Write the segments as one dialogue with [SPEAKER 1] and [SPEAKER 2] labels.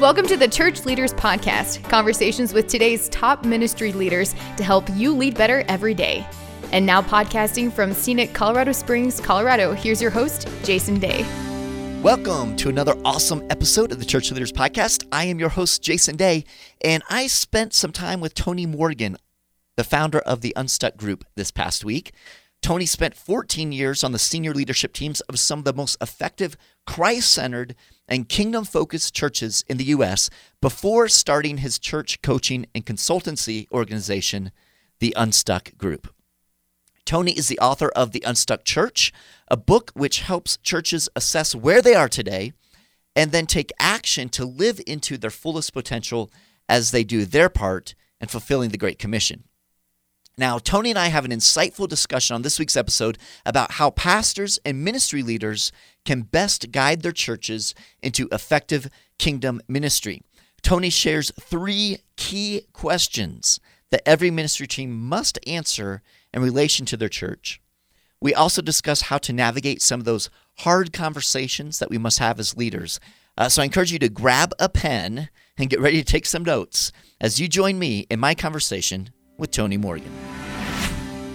[SPEAKER 1] Welcome to the Church Leaders Podcast, conversations with today's top ministry leaders to help you lead better every day. And now, podcasting from scenic Colorado Springs, Colorado, here's your host, Jason Day.
[SPEAKER 2] Welcome to another awesome episode of the Church Leaders Podcast. I am your host, Jason Day, and I spent some time with Tony Morgan, the founder of the Unstuck Group, this past week. Tony spent 14 years on the senior leadership teams of some of the most effective, Christ centered, and kingdom focused churches in the U.S. before starting his church coaching and consultancy organization, the Unstuck Group. Tony is the author of The Unstuck Church, a book which helps churches assess where they are today and then take action to live into their fullest potential as they do their part in fulfilling the Great Commission. Now, Tony and I have an insightful discussion on this week's episode about how pastors and ministry leaders can best guide their churches into effective kingdom ministry. Tony shares three key questions that every ministry team must answer in relation to their church. We also discuss how to navigate some of those hard conversations that we must have as leaders. Uh, so I encourage you to grab a pen and get ready to take some notes as you join me in my conversation with Tony Morgan.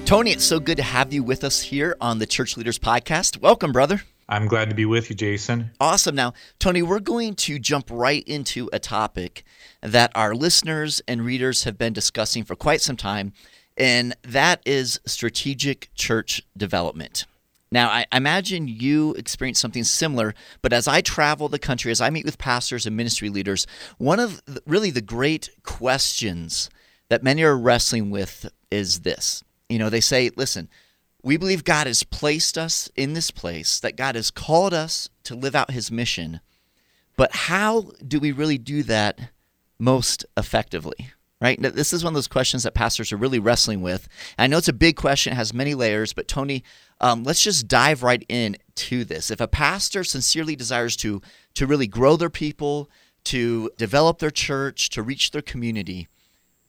[SPEAKER 2] Tony, it's so good to have you with us here on the Church Leaders Podcast. Welcome, brother.
[SPEAKER 3] I'm glad to be with you, Jason.
[SPEAKER 2] Awesome. Now, Tony, we're going to jump right into a topic that our listeners and readers have been discussing for quite some time, and that is strategic church development. Now, I imagine you experience something similar, but as I travel the country, as I meet with pastors and ministry leaders, one of the, really the great questions that many are wrestling with is this. You know, they say, listen, we believe God has placed us in this place, that God has called us to live out his mission. But how do we really do that most effectively? Right? This is one of those questions that pastors are really wrestling with. I know it's a big question, it has many layers, but Tony, um, let's just dive right in to this. If a pastor sincerely desires to, to really grow their people, to develop their church, to reach their community,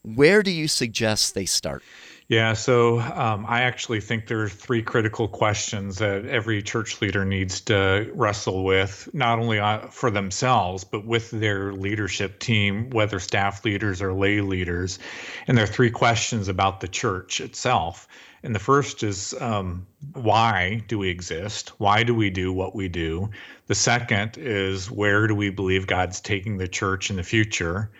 [SPEAKER 2] where do you suggest they start?
[SPEAKER 3] Yeah, so um, I actually think there are three critical questions that every church leader needs to wrestle with, not only uh, for themselves, but with their leadership team, whether staff leaders or lay leaders. And there are three questions about the church itself. And the first is um, why do we exist? Why do we do what we do? The second is where do we believe God's taking the church in the future?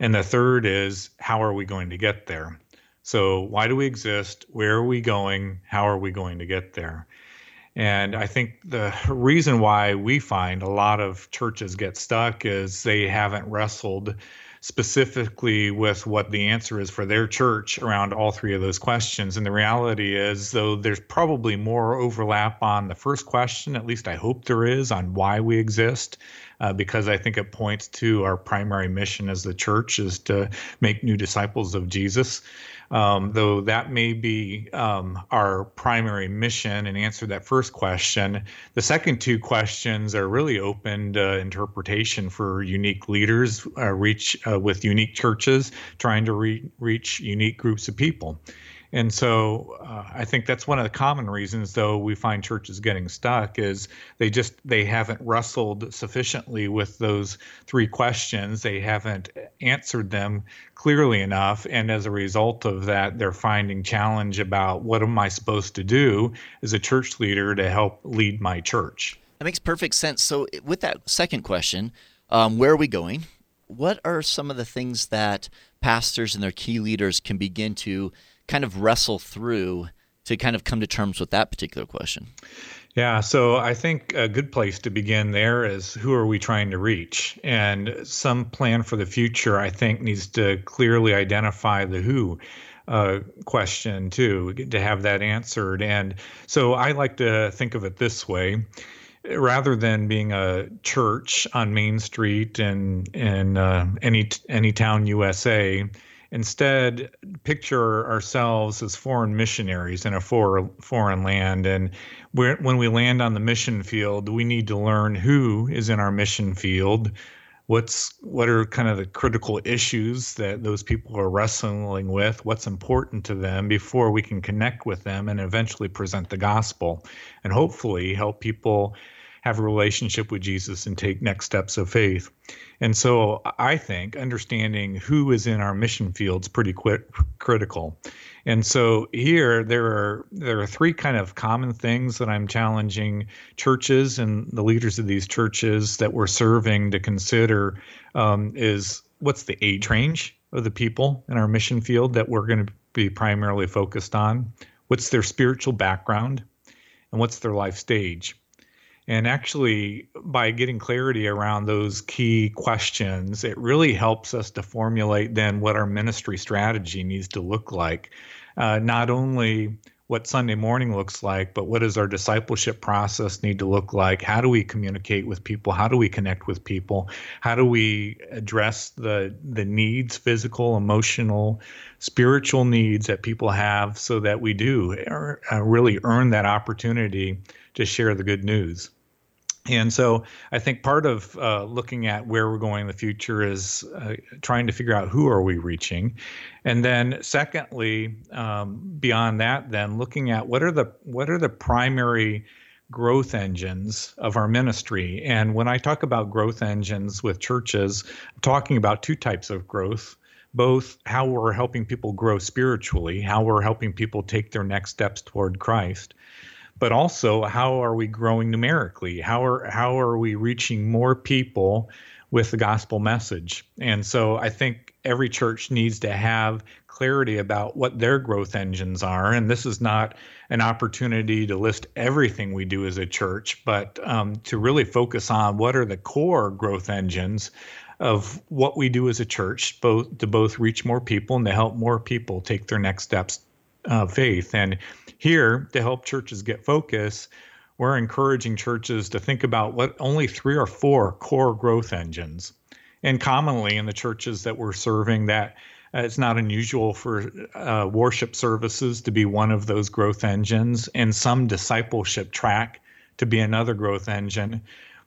[SPEAKER 3] And the third is how are we going to get there? So, why do we exist? Where are we going? How are we going to get there? And I think the reason why we find a lot of churches get stuck is they haven't wrestled specifically with what the answer is for their church around all three of those questions. And the reality is, though, there's probably more overlap on the first question, at least I hope there is, on why we exist. Uh, because I think it points to our primary mission as the church is to make new disciples of Jesus um, though that may be um, our primary mission and answer that first question. The second two questions are really open to interpretation for unique leaders, uh, reach uh, with unique churches, trying to re- reach unique groups of people. And so uh, I think that's one of the common reasons, though, we find churches getting stuck is they just they haven't wrestled sufficiently with those three questions. They haven't answered them clearly enough, and as a result of that, they're finding challenge about what am I supposed to do as a church leader to help lead my church.
[SPEAKER 2] That makes perfect sense. So, with that second question, um, where are we going? What are some of the things that pastors and their key leaders can begin to kind of wrestle through to kind of come to terms with that particular question?
[SPEAKER 3] Yeah, so I think a good place to begin there is who are we trying to reach? And some plan for the future, I think, needs to clearly identify the who uh, question too, to have that answered. And so I like to think of it this way rather than being a church on Main Street in in uh, any any town USA, Instead, picture ourselves as foreign missionaries in a for, foreign land. And when we land on the mission field, we need to learn who is in our mission field, what's what are kind of the critical issues that those people are wrestling with what's important to them before we can connect with them and eventually present the gospel and hopefully help people have a relationship with Jesus and take next steps of faith. And so I think understanding who is in our mission field is pretty qu- critical. And so here there are there are three kind of common things that I'm challenging churches and the leaders of these churches that we're serving to consider um, is what's the age range of the people in our mission field that we're going to be primarily focused on? What's their spiritual background? And what's their life stage? And actually, by getting clarity around those key questions, it really helps us to formulate then what our ministry strategy needs to look like. Uh, not only what Sunday morning looks like, but what does our discipleship process need to look like? How do we communicate with people? How do we connect with people? How do we address the the needs, physical, emotional, spiritual needs that people have, so that we do uh, really earn that opportunity to share the good news? And so I think part of uh, looking at where we're going in the future is uh, trying to figure out who are we reaching, and then secondly, um, beyond that, then looking at what are the what are the primary growth engines of our ministry. And when I talk about growth engines with churches, I'm talking about two types of growth both how we're helping people grow spiritually, how we're helping people take their next steps toward Christ, but also how are we growing numerically? How are how are we reaching more people with the gospel message? And so I think every church needs to have clarity about what their growth engines are. And this is not an opportunity to list everything we do as a church, but um, to really focus on what are the core growth engines of what we do as a church, both to both reach more people and to help more people take their next steps of faith. And here, to help churches get focus, we're encouraging churches to think about what only three or four core growth engines. And commonly in the churches that we're serving, that uh, it's not unusual for uh, worship services to be one of those growth engines, and some discipleship track to be another growth engine.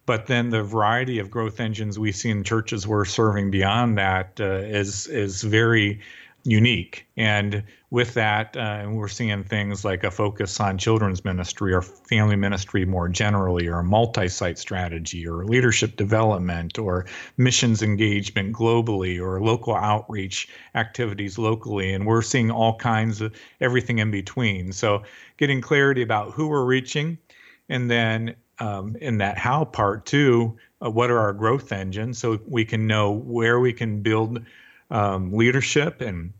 [SPEAKER 3] But then the variety of growth engines we see in churches we're serving beyond that uh, is is very unique. And with that, uh, we're seeing things like a focus on children's ministry or family ministry more generally, or a multi site strategy, or leadership development, or missions engagement globally, or local outreach activities locally. And we're seeing all kinds of everything in between. So, getting clarity about who we're reaching, and then um, in that how part too, uh, what are our growth engines so we can know where we can build um, leadership and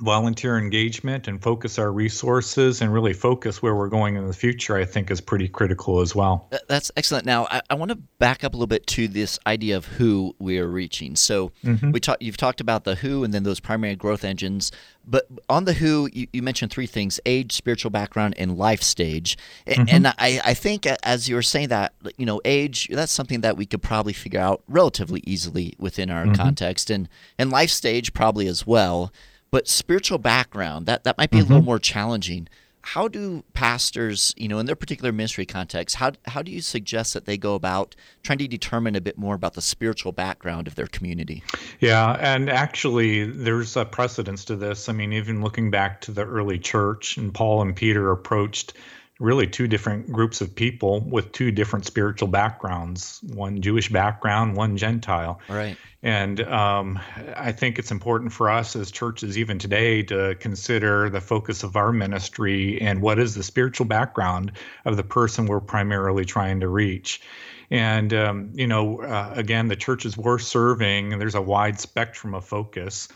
[SPEAKER 3] volunteer engagement and focus our resources and really focus where we're going in the future, I think is pretty critical as well.
[SPEAKER 2] That's excellent. Now, I, I want to back up a little bit to this idea of who we are reaching. So, mm-hmm. we talk, you've talked about the who and then those primary growth engines. But on the who, you, you mentioned three things age, spiritual background, and life stage. Mm-hmm. And I, I think as you were saying that, you know, age, that's something that we could probably figure out relatively easily within our mm-hmm. context, and, and life stage probably as well. But spiritual background, that, that might be mm-hmm. a little mm-hmm. more challenging. How do pastors, you know, in their particular ministry context, how, how do you suggest that they go about trying to determine a bit more about the spiritual background of their community?
[SPEAKER 3] Yeah, and actually, there's a precedence to this. I mean, even looking back to the early church, and Paul and Peter approached really two different groups of people with two different spiritual backgrounds one Jewish background, one Gentile.
[SPEAKER 2] Right.
[SPEAKER 3] And um, I think it's important for us as churches, even today, to consider the focus of our ministry and what is the spiritual background of the person we're primarily trying to reach. And, um, you know, uh, again, the churches we're serving, there's a wide spectrum of focus.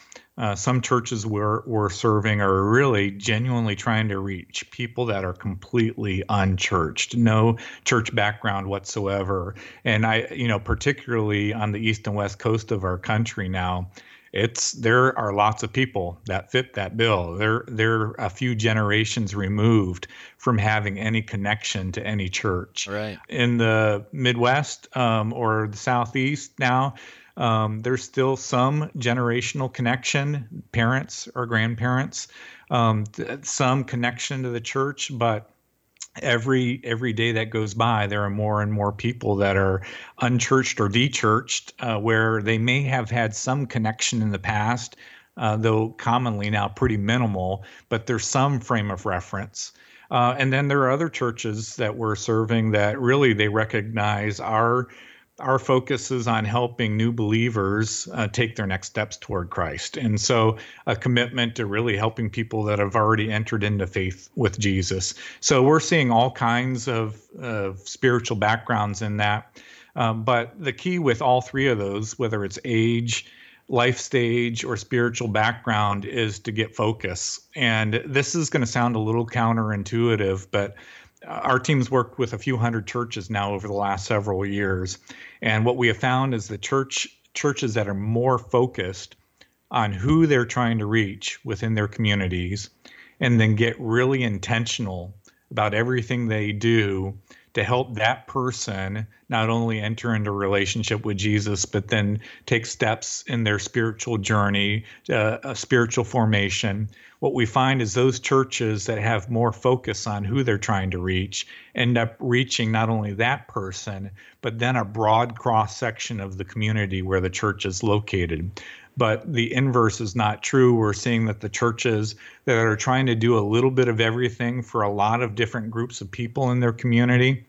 [SPEAKER 3] Uh, some churches we're, we're serving are really genuinely trying to reach people that are completely unchurched, no church background whatsoever. And I, you know, particularly on the east and west coast of our country now, it's there are lots of people that fit that bill. They're they're a few generations removed from having any connection to any church.
[SPEAKER 2] Right.
[SPEAKER 3] In the Midwest um, or the Southeast now, um, there's still some generational connection, parents or grandparents, um, some connection to the church, but every every day that goes by, there are more and more people that are unchurched or dechurched, uh, where they may have had some connection in the past, uh, though commonly now pretty minimal, but there's some frame of reference. Uh, and then there are other churches that we're serving that really they recognize our our focus is on helping new believers uh, take their next steps toward Christ. And so, a commitment to really helping people that have already entered into faith with Jesus. So, we're seeing all kinds of, of spiritual backgrounds in that. Um, but the key with all three of those, whether it's age, life stage, or spiritual background, is to get focus. And this is going to sound a little counterintuitive, but our team's worked with a few hundred churches now over the last several years. And what we have found is the church churches that are more focused on who they're trying to reach within their communities and then get really intentional about everything they do to help that person not only enter into a relationship with Jesus, but then take steps in their spiritual journey, uh, a spiritual formation. What we find is those churches that have more focus on who they're trying to reach end up reaching not only that person, but then a broad cross section of the community where the church is located but the inverse is not true. We're seeing that the churches that are trying to do a little bit of everything for a lot of different groups of people in their community,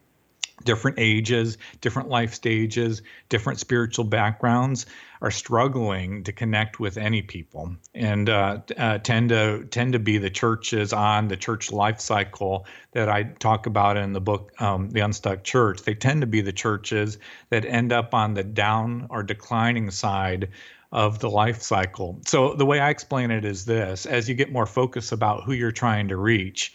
[SPEAKER 3] different ages, different life stages, different spiritual backgrounds, are struggling to connect with any people, and uh, uh, tend to tend to be the churches on the church life cycle that I talk about in the book, um, The Unstuck Church. They tend to be the churches that end up on the down or declining side of the life cycle. So the way I explain it is this: as you get more focus about who you're trying to reach,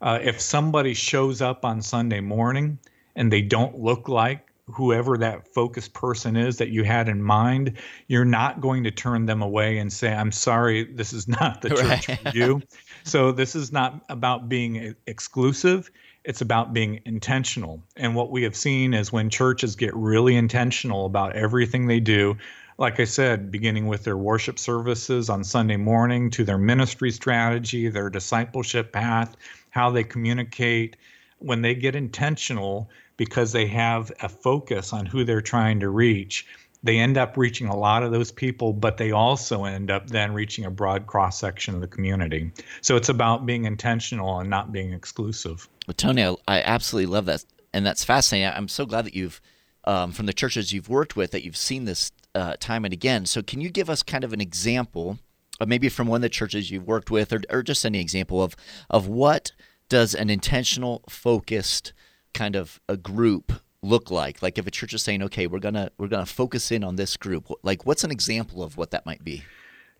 [SPEAKER 3] uh, if somebody shows up on Sunday morning and they don't look like whoever that focused person is that you had in mind, you're not going to turn them away and say, "I'm sorry, this is not the church right. for you." so this is not about being exclusive it's about being intentional. And what we have seen is when churches get really intentional about everything they do, like I said, beginning with their worship services on Sunday morning to their ministry strategy, their discipleship path, how they communicate, when they get intentional because they have a focus on who they're trying to reach, they end up reaching a lot of those people, but they also end up then reaching a broad cross section of the community. So it's about being intentional and not being exclusive.
[SPEAKER 2] Well, Tony, I, I absolutely love that. And that's fascinating. I'm so glad that you've, um, from the churches you've worked with, that you've seen this uh, time and again. So, can you give us kind of an example, maybe from one of the churches you've worked with, or, or just any example of of what does an intentional, focused kind of a group look like? Like, if a church is saying, "Okay, we're gonna we're gonna focus in on this group," like, what's an example of what that might be?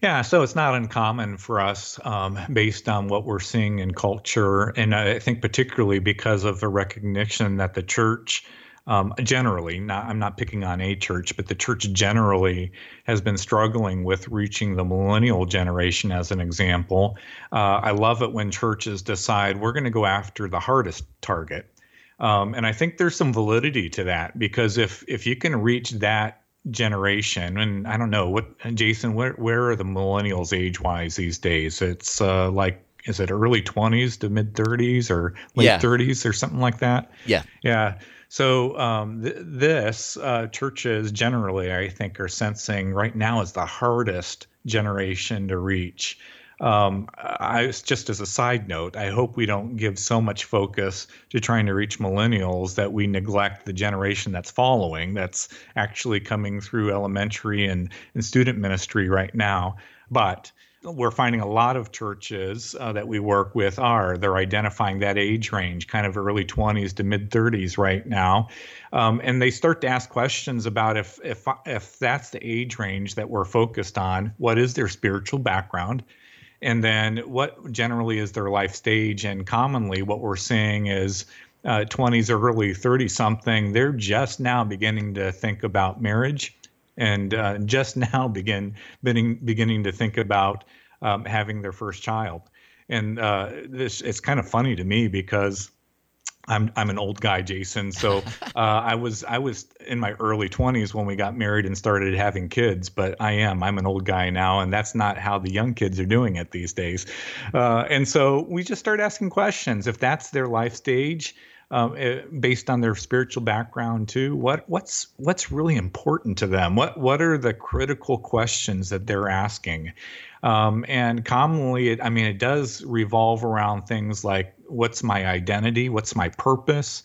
[SPEAKER 3] Yeah, so it's not uncommon for us um, based on what we're seeing in culture. And I think, particularly because of the recognition that the church um, generally, not, I'm not picking on a church, but the church generally has been struggling with reaching the millennial generation, as an example. Uh, I love it when churches decide we're going to go after the hardest target. Um, and I think there's some validity to that because if if you can reach that generation, and I don't know what Jason, where where are the millennials age wise these days? It's uh, like is it early 20s to mid 30s or late yeah. 30s or something like that?
[SPEAKER 2] Yeah.
[SPEAKER 3] Yeah. So um, th- this uh, churches generally, I think, are sensing right now is the hardest generation to reach. Um, I just as a side note, I hope we don't give so much focus to trying to reach millennials that we neglect the generation that's following, that's actually coming through elementary and, and student ministry right now. But we're finding a lot of churches uh, that we work with are. They're identifying that age range kind of early 20s to mid 30s right now. Um, and they start to ask questions about if if if that's the age range that we're focused on what is their spiritual background? And then what generally is their life stage? And commonly what we're seeing is uh, 20s or early 30 something. They're just now beginning to think about marriage and uh, just now begin beginning, beginning to think about um, having their first child. And uh, this it's kind of funny to me because I'm I'm an old guy, Jason. So uh, I was I was in my early 20s when we got married and started having kids. But I am I'm an old guy now, and that's not how the young kids are doing it these days. Uh, and so we just start asking questions if that's their life stage um, eh, based on their spiritual background too. What what's what's really important to them? What what are the critical questions that they're asking? Um, and commonly, it, I mean, it does revolve around things like what's my identity? What's my purpose?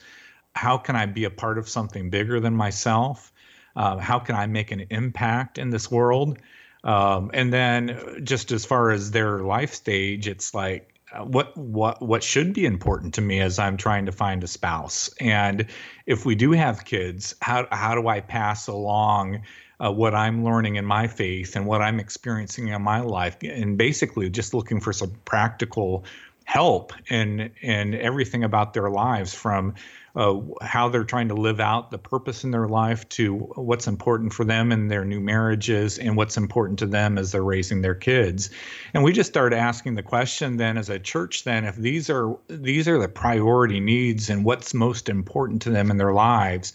[SPEAKER 3] How can I be a part of something bigger than myself? Uh, how can I make an impact in this world? Um, and then just as far as their life stage, it's like what what what should be important to me as I'm trying to find a spouse. And if we do have kids, how how do I pass along uh, what I'm learning in my faith and what I'm experiencing in my life, and basically just looking for some practical help in in everything about their lives from uh, how they're trying to live out the purpose in their life to what's important for them in their new marriages and what's important to them as they're raising their kids. And we just started asking the question then as a church then if these are these are the priority needs and what's most important to them in their lives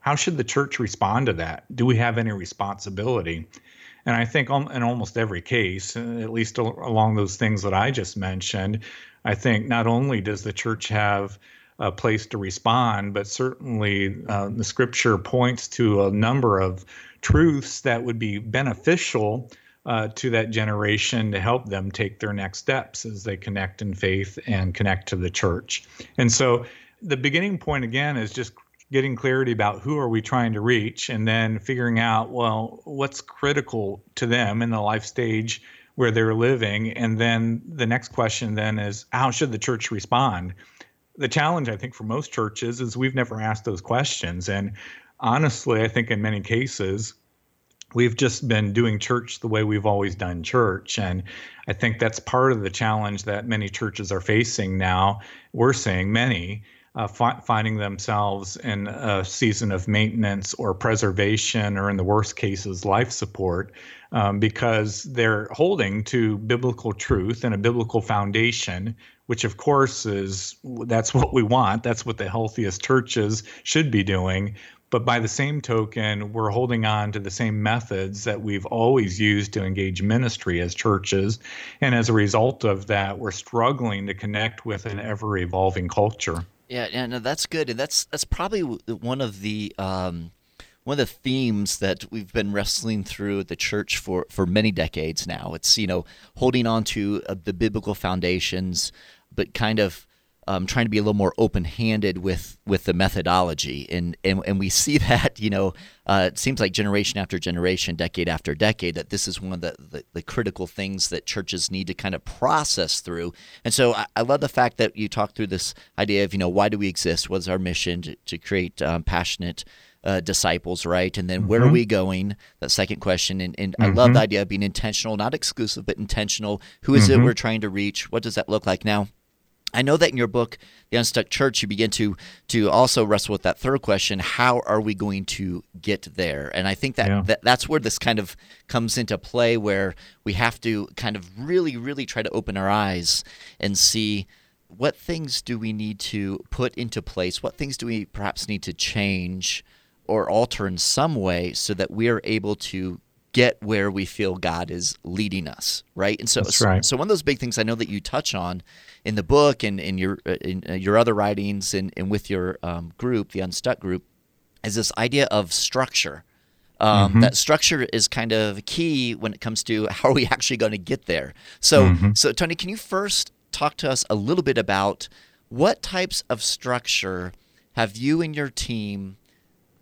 [SPEAKER 3] how should the church respond to that? Do we have any responsibility and I think in almost every case, at least along those things that I just mentioned, I think not only does the church have a place to respond, but certainly uh, the scripture points to a number of truths that would be beneficial uh, to that generation to help them take their next steps as they connect in faith and connect to the church. And so the beginning point again is just getting clarity about who are we trying to reach and then figuring out well what's critical to them in the life stage where they're living and then the next question then is how should the church respond the challenge I think for most churches is we've never asked those questions. And honestly, I think in many cases, we've just been doing church the way we've always done church. And I think that's part of the challenge that many churches are facing now. We're seeing many. Uh, fi- finding themselves in a season of maintenance or preservation, or in the worst cases, life support, um, because they're holding to biblical truth and a biblical foundation which of course is that's what we want. That's what the healthiest churches should be doing. But by the same token, we're holding on to the same methods that we've always used to engage ministry as churches. And as a result of that, we're struggling to connect with an ever evolving culture.
[SPEAKER 2] Yeah, yeah, no, that's good. And that's that's probably one of the um, one of the themes that we've been wrestling through at the church for, for many decades now. It's, you know, holding on to uh, the biblical foundations, but kind of um, trying to be a little more open-handed with with the methodology, and and, and we see that you know uh, it seems like generation after generation, decade after decade, that this is one of the, the, the critical things that churches need to kind of process through. And so I, I, love the fact that you talk through this idea of you know why do we exist? What's our mission to, to create um, passionate uh, disciples, right? And then mm-hmm. where are mm-hmm. we going? That second question. And, and mm-hmm. I love the idea of being intentional, not exclusive, but intentional. Who is mm-hmm. it we're trying to reach? What does that look like now? I know that in your book, The Unstuck Church, you begin to to also wrestle with that third question: How are we going to get there? And I think that, yeah. that that's where this kind of comes into play, where we have to kind of really, really try to open our eyes and see what things do we need to put into place, what things do we perhaps need to change or alter in some way so that we are able to get where we feel God is leading us, right? And so,
[SPEAKER 3] right.
[SPEAKER 2] so one of those big things I know that you touch on in the book and in your uh, in uh, your other writings and, and with your um, group, the Unstuck group, is this idea of structure. Um, mm-hmm. That structure is kind of key when it comes to how are we actually going to get there. So, mm-hmm. so Tony, can you first talk to us a little bit about what types of structure have you and your team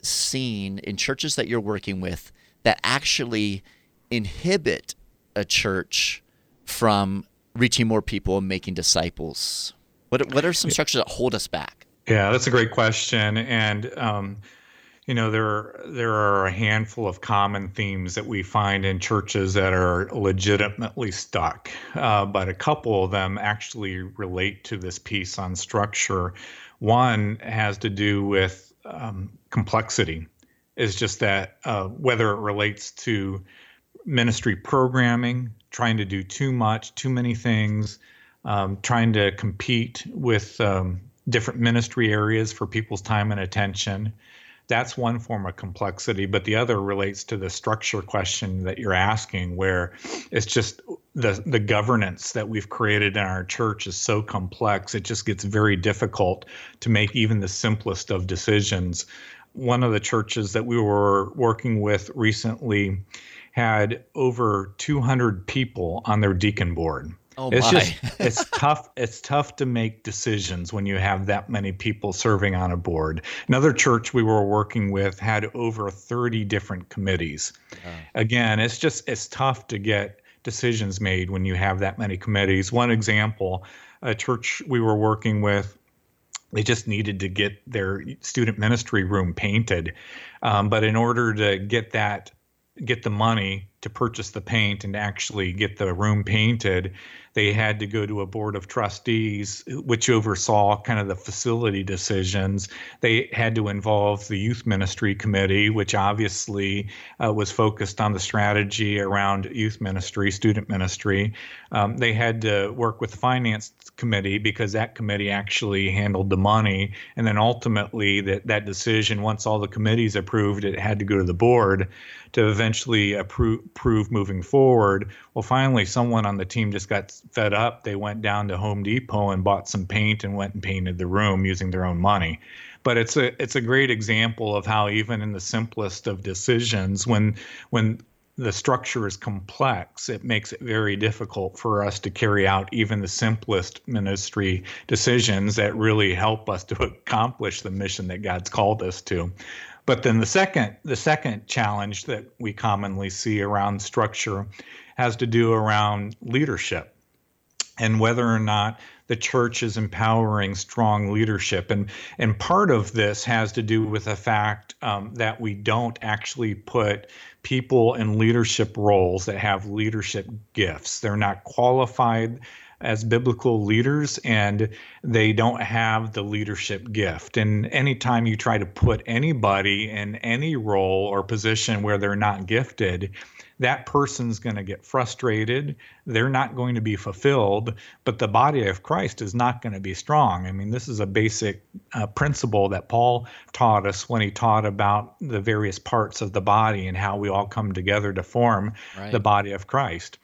[SPEAKER 2] seen in churches that you're working with that actually inhibit a church from reaching more people and making disciples? What what are some structures that hold us back?
[SPEAKER 3] Yeah, that's a great question, and um, you know there there are a handful of common themes that we find in churches that are legitimately stuck, uh, but a couple of them actually relate to this piece on structure. One has to do with um, complexity is just that uh, whether it relates to ministry programming, trying to do too much, too many things, um, trying to compete with um, different ministry areas for people's time and attention. That's one form of complexity, but the other relates to the structure question that you're asking, where it's just the the governance that we've created in our church is so complex it just gets very difficult to make even the simplest of decisions one of the churches that we were working with recently had over 200 people on their deacon board
[SPEAKER 2] Oh
[SPEAKER 3] it's
[SPEAKER 2] my.
[SPEAKER 3] just it's tough it's tough to make decisions when you have that many people serving on a board. Another church we were working with had over 30 different committees. Again, it's just it's tough to get decisions made when you have that many committees. One example, a church we were working with they just needed to get their student ministry room painted. Um, but in order to get that, get the money to purchase the paint and actually get the room painted, they had to go to a board of trustees, which oversaw kind of the facility decisions. They had to involve the youth ministry committee, which obviously uh, was focused on the strategy around youth ministry, student ministry. Um, they had to work with the finance committee because that committee actually handled the money. And then ultimately, that, that decision, once all the committees approved, it had to go to the board to eventually approve, approve moving forward. Well, finally, someone on the team just got fed up. They went down to Home Depot and bought some paint and went and painted the room using their own money. But it's a it's a great example of how even in the simplest of decisions, when when the structure is complex, it makes it very difficult for us to carry out even the simplest ministry decisions that really help us to accomplish the mission that God's called us to. But then the second the second challenge that we commonly see around structure has to do around leadership and whether or not the church is empowering strong leadership. And, and part of this has to do with the fact um, that we don't actually put people in leadership roles that have leadership gifts. They're not qualified as biblical leaders and they don't have the leadership gift. And anytime you try to put anybody in any role or position where they're not gifted, that person's going to get frustrated. They're not going to be fulfilled, but the body of Christ is not going to be strong. I mean, this is a basic uh, principle that Paul taught us when he taught about the various parts of the body and how we all come together to form right. the body of Christ.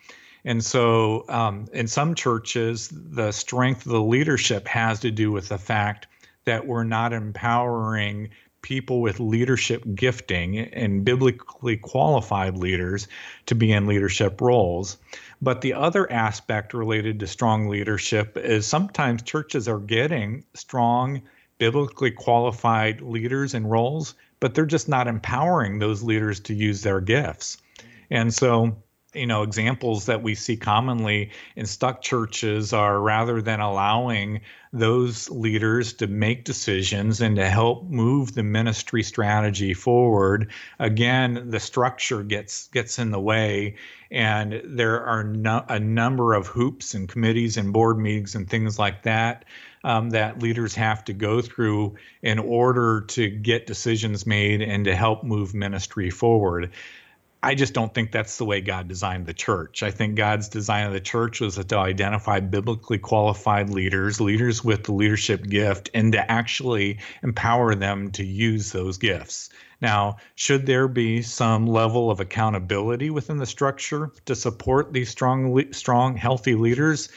[SPEAKER 3] And so, um, in some churches, the strength of the leadership has to do with the fact that we're not empowering people with leadership gifting and biblically qualified leaders to be in leadership roles. But the other aspect related to strong leadership is sometimes churches are getting strong, biblically qualified leaders in roles, but they're just not empowering those leaders to use their gifts. And so you know examples that we see commonly in stuck churches are rather than allowing those leaders to make decisions and to help move the ministry strategy forward again the structure gets gets in the way. And there are no, a number of hoops and committees and board meetings and things like that um, that leaders have to go through in order to get decisions made and to help move ministry forward I just don't think that's the way God designed the church. I think God's design of the church was to identify biblically qualified leaders, leaders with the leadership gift, and to actually empower them to use those gifts. Now, should there be some level of accountability within the structure to support these strong, strong, healthy leaders?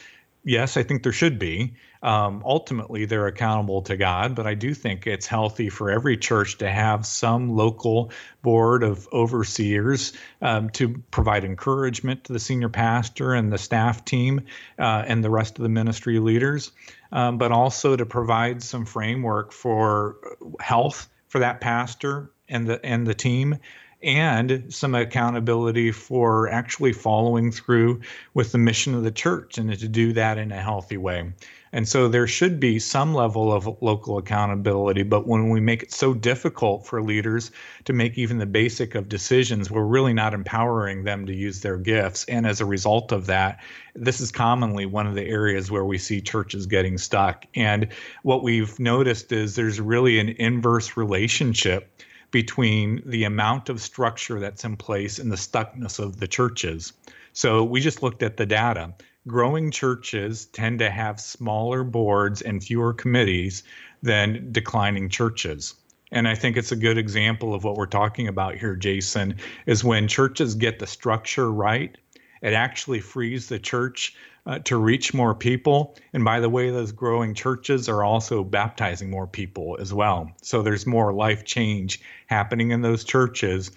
[SPEAKER 3] Yes, I think there should be. Um, ultimately, they're accountable to God, but I do think it's healthy for every church to have some local board of overseers um, to provide encouragement to the senior pastor and the staff team uh, and the rest of the ministry leaders, um, but also to provide some framework for health for that pastor and the and the team and some accountability for actually following through with the mission of the church and to do that in a healthy way. And so there should be some level of local accountability. But when we make it so difficult for leaders to make even the basic of decisions, we're really not empowering them to use their gifts. And as a result of that, this is commonly one of the areas where we see churches getting stuck. And what we've noticed is there's really an inverse relationship between the amount of structure that's in place and the stuckness of the churches. So we just looked at the data. Growing churches tend to have smaller boards and fewer committees than declining churches. And I think it's a good example of what we're talking about here, Jason, is when churches get the structure right, it actually frees the church uh, to reach more people. And by the way, those growing churches are also baptizing more people as well. So there's more life change happening in those churches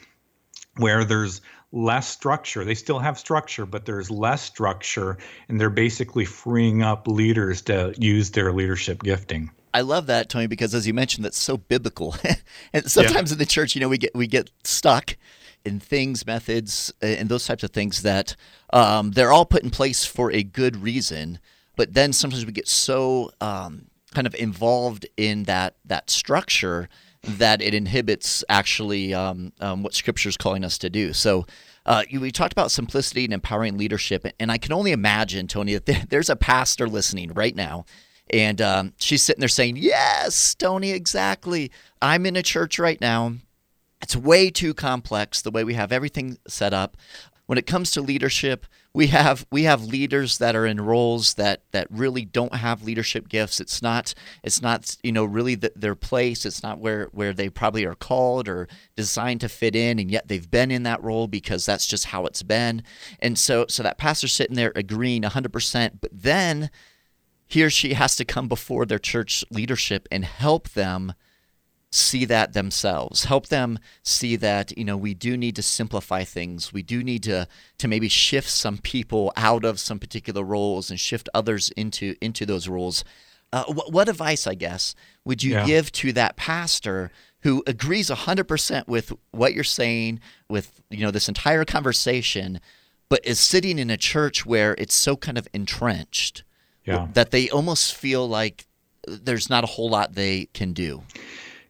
[SPEAKER 3] where there's less structure. They still have structure, but there's less structure, and they're basically freeing up leaders to use their leadership gifting.
[SPEAKER 2] I love that, Tony, because as you mentioned, that's so biblical. and sometimes yeah. in the church, you know, we get we get stuck in things, methods, and those types of things that um, they're all put in place for a good reason. But then sometimes we get so um, kind of involved in that that structure that it inhibits actually um, um, what Scripture is calling us to do. So. Uh, we talked about simplicity and empowering leadership, and I can only imagine, Tony, that there's a pastor listening right now and um, she's sitting there saying, Yes, Tony, exactly. I'm in a church right now. It's way too complex the way we have everything set up. When it comes to leadership, we have we have leaders that are in roles that that really don't have leadership gifts. It's not it's not you know really the, their place. It's not where where they probably are called or designed to fit in, and yet they've been in that role because that's just how it's been. And so so that pastor sitting there agreeing 100%, but then he or she has to come before their church leadership and help them see that themselves help them see that you know we do need to simplify things. We do need to to maybe shift some people out of some particular roles and shift others into into those roles. Uh, what, what, advice i guess would you yeah. give to that pastor who agrees 100% with what you're saying with you know this entire conversation but is sitting in a church where it's so kind of entrenched yeah. that they almost feel like there's not a whole lot they can do.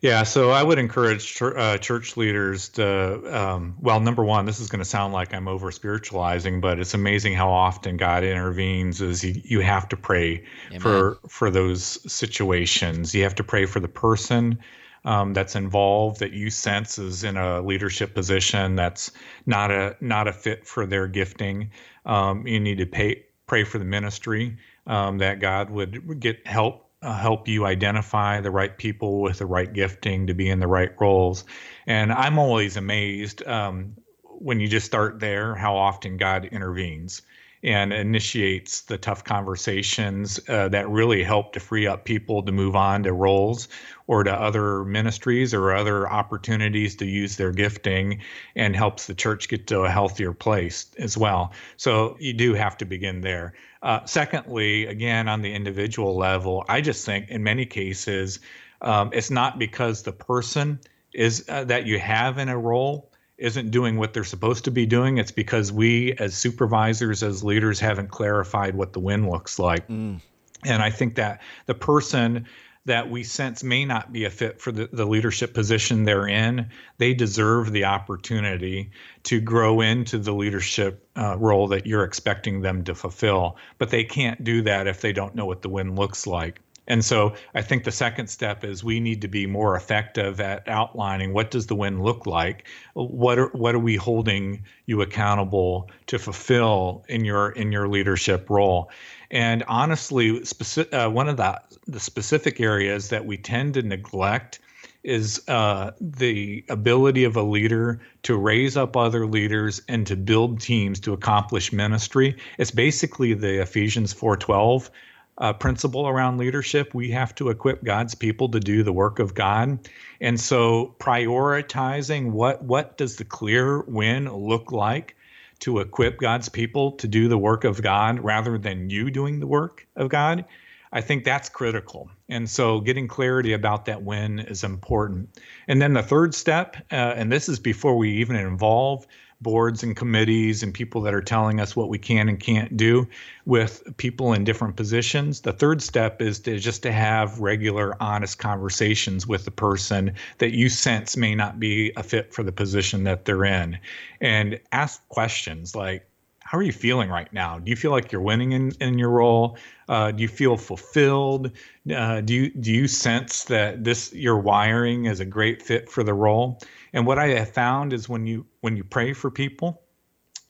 [SPEAKER 3] Yeah, so I would encourage uh, church leaders to, um, well, number one, this is going to sound like I'm over spiritualizing, but it's amazing how often God intervenes. Is you, you have to pray Amen. for for those situations. You have to pray for the person um, that's involved that you sense is in a leadership position that's not a not a fit for their gifting. Um, you need to pay, pray for the ministry um, that God would get help uh, help you identify the right people with the right gifting to be in the right roles. And I'm always amazed um, when you just start there how often God intervenes and initiates the tough conversations uh, that really help to free up people to move on to roles or to other ministries or other opportunities to use their gifting and helps the church get to a healthier place as well. So you do have to begin there. Uh, secondly, again, on the individual level, I just think in many cases, um, it's not because the person is uh, that you have in a role isn't doing what they're supposed to be doing, it's because we, as supervisors, as leaders, haven't clarified what the win looks like. Mm. And I think that the person that we sense may not be a fit for the, the leadership position they're in, they deserve the opportunity to grow into the leadership uh, role that you're expecting them to fulfill. But they can't do that if they don't know what the win looks like. And so I think the second step is we need to be more effective at outlining what does the win look like? What are what are we holding you accountable to fulfill in your in your leadership role? And honestly, specific, uh, one of the the specific areas that we tend to neglect is uh, the ability of a leader to raise up other leaders and to build teams to accomplish ministry. It's basically the Ephesians 4:12 uh, principle around leadership. We have to equip God's people to do the work of God, and so prioritizing what what does the clear win look like to equip God's people to do the work of God rather than you doing the work of God. I think that's critical. And so getting clarity about that win is important. And then the third step, uh, and this is before we even involve boards and committees and people that are telling us what we can and can't do with people in different positions. The third step is to just to have regular honest conversations with the person that you sense may not be a fit for the position that they're in and ask questions like how are you feeling right now? Do you feel like you're winning in, in your role? Uh, do you feel fulfilled? Uh, do you do you sense that this your wiring is a great fit for the role? And what I have found is when you when you pray for people,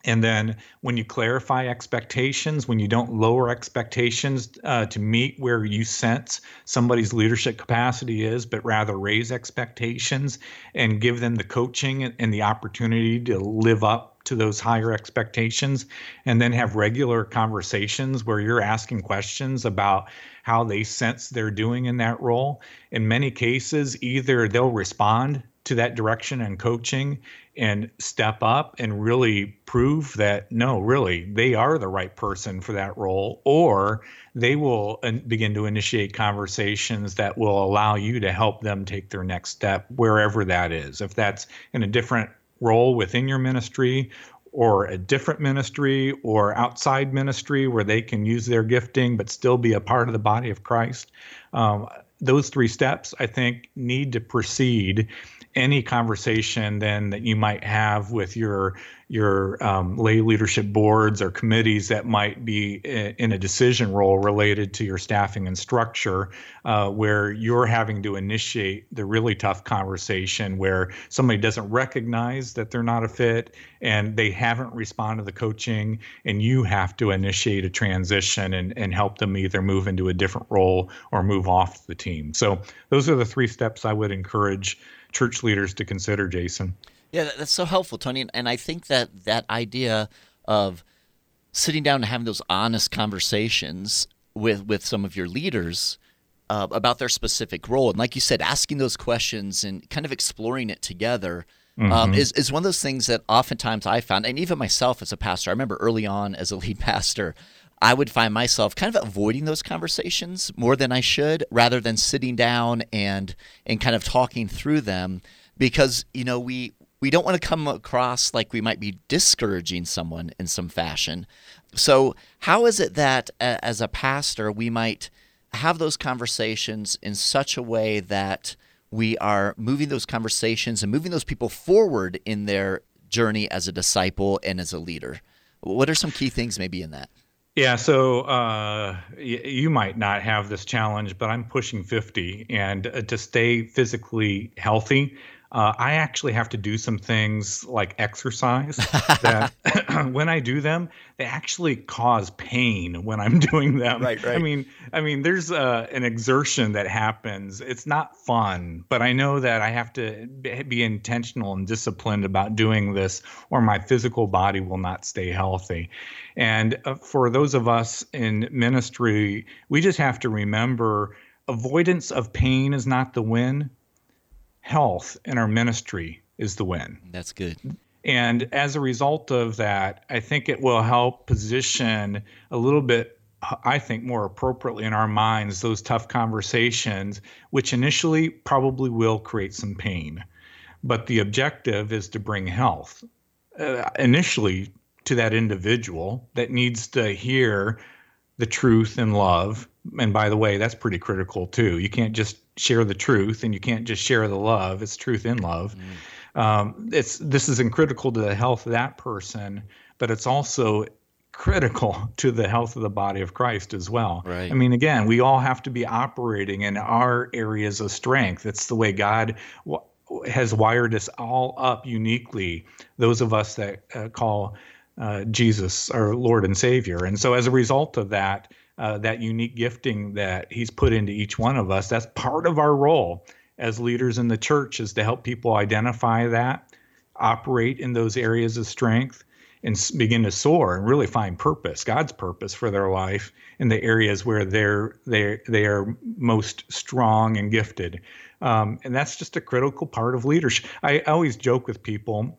[SPEAKER 3] and then when you clarify expectations, when you don't lower expectations uh, to meet where you sense somebody's leadership capacity is, but rather raise expectations and give them the coaching and the opportunity to live up to those higher expectations and then have regular conversations where you're asking questions about how they sense they're doing in that role. In many cases, either they'll respond to that direction and coaching and step up and really prove that no, really, they are the right person for that role, or they will begin to initiate conversations that will allow you to help them take their next step wherever that is. If that's in a different role within your ministry or a different ministry or outside ministry where they can use their gifting but still be a part of the body of Christ. Um, those three steps, I think, need to precede any conversation then that you might have with your your um, lay leadership boards or committees that might be in a decision role related to your staffing and structure, uh, where you're having to initiate the really tough conversation where somebody doesn't recognize that they're not a fit and they haven't responded to the coaching, and you have to initiate a transition and, and help them either move into a different role or move off the team. So, those are the three steps I would encourage church leaders to consider, Jason.
[SPEAKER 2] Yeah, that's so helpful, Tony. And I think that that idea of sitting down and having those honest conversations with with some of your leaders uh, about their specific role, and like you said, asking those questions and kind of exploring it together. Um, mm-hmm. Um, is is one of those things that oftentimes I found, and even myself as a pastor, I remember early on as a lead pastor, I would find myself kind of avoiding those conversations more than I should, rather than sitting down and and kind of talking through them, because you know we we don't want to come across like we might be discouraging someone in some fashion. So, how is it that as a pastor we might have those conversations in such a way that we are moving those conversations and moving those people forward in their journey as a disciple and as a leader? What are some key things maybe in that?
[SPEAKER 3] Yeah, so uh, y- you might not have this challenge, but I'm pushing 50, and uh, to stay physically healthy, uh, I actually have to do some things like exercise that when I do them, they actually cause pain when I'm doing them.
[SPEAKER 2] Right, right.
[SPEAKER 3] I mean, I mean, there's uh, an exertion that happens. It's not fun, but I know that I have to be intentional and disciplined about doing this, or my physical body will not stay healthy. And uh, for those of us in ministry, we just have to remember avoidance of pain is not the win health in our ministry is the win.
[SPEAKER 2] That's good.
[SPEAKER 3] And as a result of that, I think it will help position a little bit, I think, more appropriately in our minds those tough conversations, which initially probably will create some pain. But the objective is to bring health uh, initially to that individual that needs to hear the truth and love. And by the way, that's pretty critical too. You can't just share the truth and you can't just share the love. It's truth in love. Mm. Um, it's this is critical to the health of that person, but it's also critical to the health of the body of Christ as well.
[SPEAKER 2] Right.
[SPEAKER 3] I mean, again, we all have to be operating in our areas of strength. It's the way God w- has wired us all up uniquely. Those of us that uh, call uh, Jesus our Lord and Savior. And so, as a result of that, uh, that unique gifting that He's put into each one of us, that's part of our role as leaders in the church is to help people identify that, operate in those areas of strength, and begin to soar and really find purpose, God's purpose for their life in the areas where they're they they are most strong and gifted. Um, and that's just a critical part of leadership. I always joke with people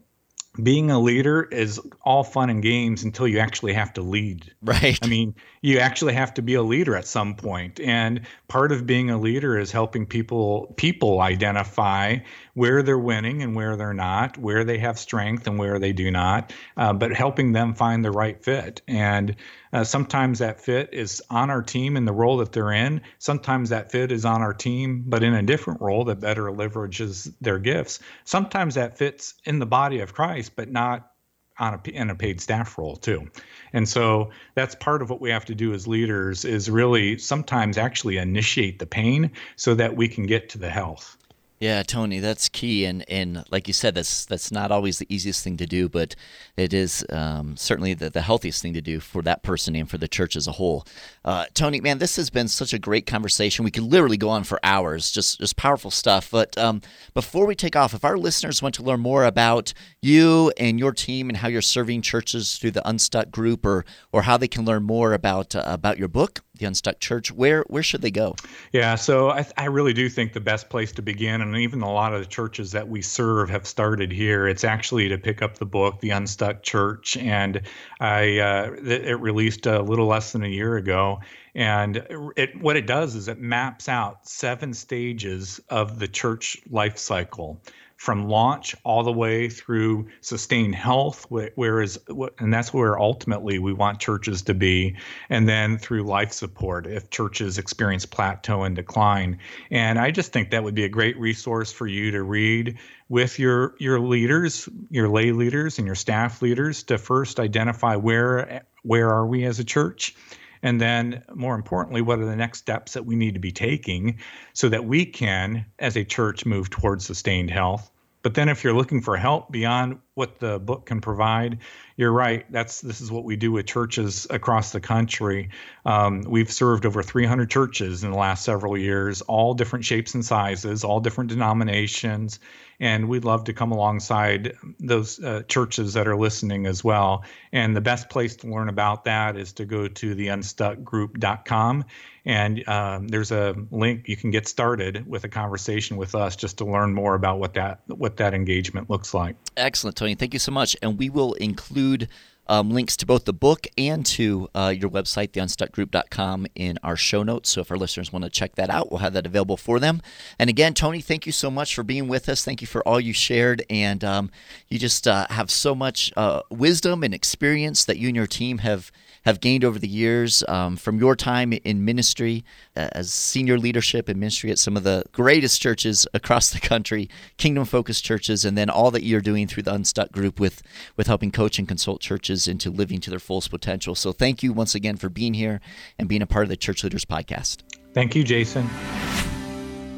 [SPEAKER 3] being a leader is all fun and games until you actually have to lead.
[SPEAKER 2] Right.
[SPEAKER 3] I mean, you actually have to be a leader at some point. And part of being a leader is helping people people identify where they're winning and where they're not, where they have strength and where they do not, uh, but helping them find the right fit. And uh, sometimes that fit is on our team in the role that they're in. Sometimes that fit is on our team, but in a different role that better leverages their gifts. Sometimes that fits in the body of Christ, but not on a, in a paid staff role too. And so that's part of what we have to do as leaders is really sometimes actually initiate the pain so that we can get to the health.
[SPEAKER 2] Yeah, Tony, that's key, and and like you said, that's that's not always the easiest thing to do, but it is um, certainly the, the healthiest thing to do for that person and for the church as a whole. Uh, Tony, man, this has been such a great conversation. We could literally go on for hours, just just powerful stuff. But um, before we take off, if our listeners want to learn more about you and your team and how you're serving churches through the Unstuck Group, or or how they can learn more about uh, about your book the Unstuck Church, where where should they go?
[SPEAKER 3] Yeah, so I, I really do think the best place to begin, and even a lot of the churches that we serve have started here. It's actually to pick up the book, The Unstuck Church, and I uh, it released a little less than a year ago. And it, what it does is it maps out seven stages of the church life cycle from launch all the way through sustained health, whereas, and that's where ultimately we want churches to be, and then through life support if churches experience plateau and decline. And I just think that would be a great resource for you to read with your your leaders, your lay leaders, and your staff leaders to first identify where where are we as a church and then, more importantly, what are the next steps that we need to be taking so that we can, as a church, move towards sustained health? But then, if you're looking for help beyond what the book can provide, you're right. That's this is what we do with churches across the country. Um, we've served over 300 churches in the last several years, all different shapes and sizes, all different denominations, and we'd love to come alongside those uh, churches that are listening as well. And the best place to learn about that is to go to theunstuckgroup.com. And um, there's a link you can get started with a conversation with us just to learn more about what that what that engagement looks like.
[SPEAKER 2] Excellent, Tony. Thank you so much. And we will include um, links to both the book and to uh, your website, theunstuckgroup.com, in our show notes. So if our listeners want to check that out, we'll have that available for them. And again, Tony, thank you so much for being with us. Thank you for all you shared. And um, you just uh, have so much uh, wisdom and experience that you and your team have have gained over the years um, from your time in ministry uh, as senior leadership and ministry at some of the greatest churches across the country, kingdom focused churches, and then all that you're doing through the Unstuck group with, with helping coach and consult churches into living to their fullest potential. So thank you once again for being here and being a part of the Church Leaders Podcast.
[SPEAKER 3] Thank you, Jason.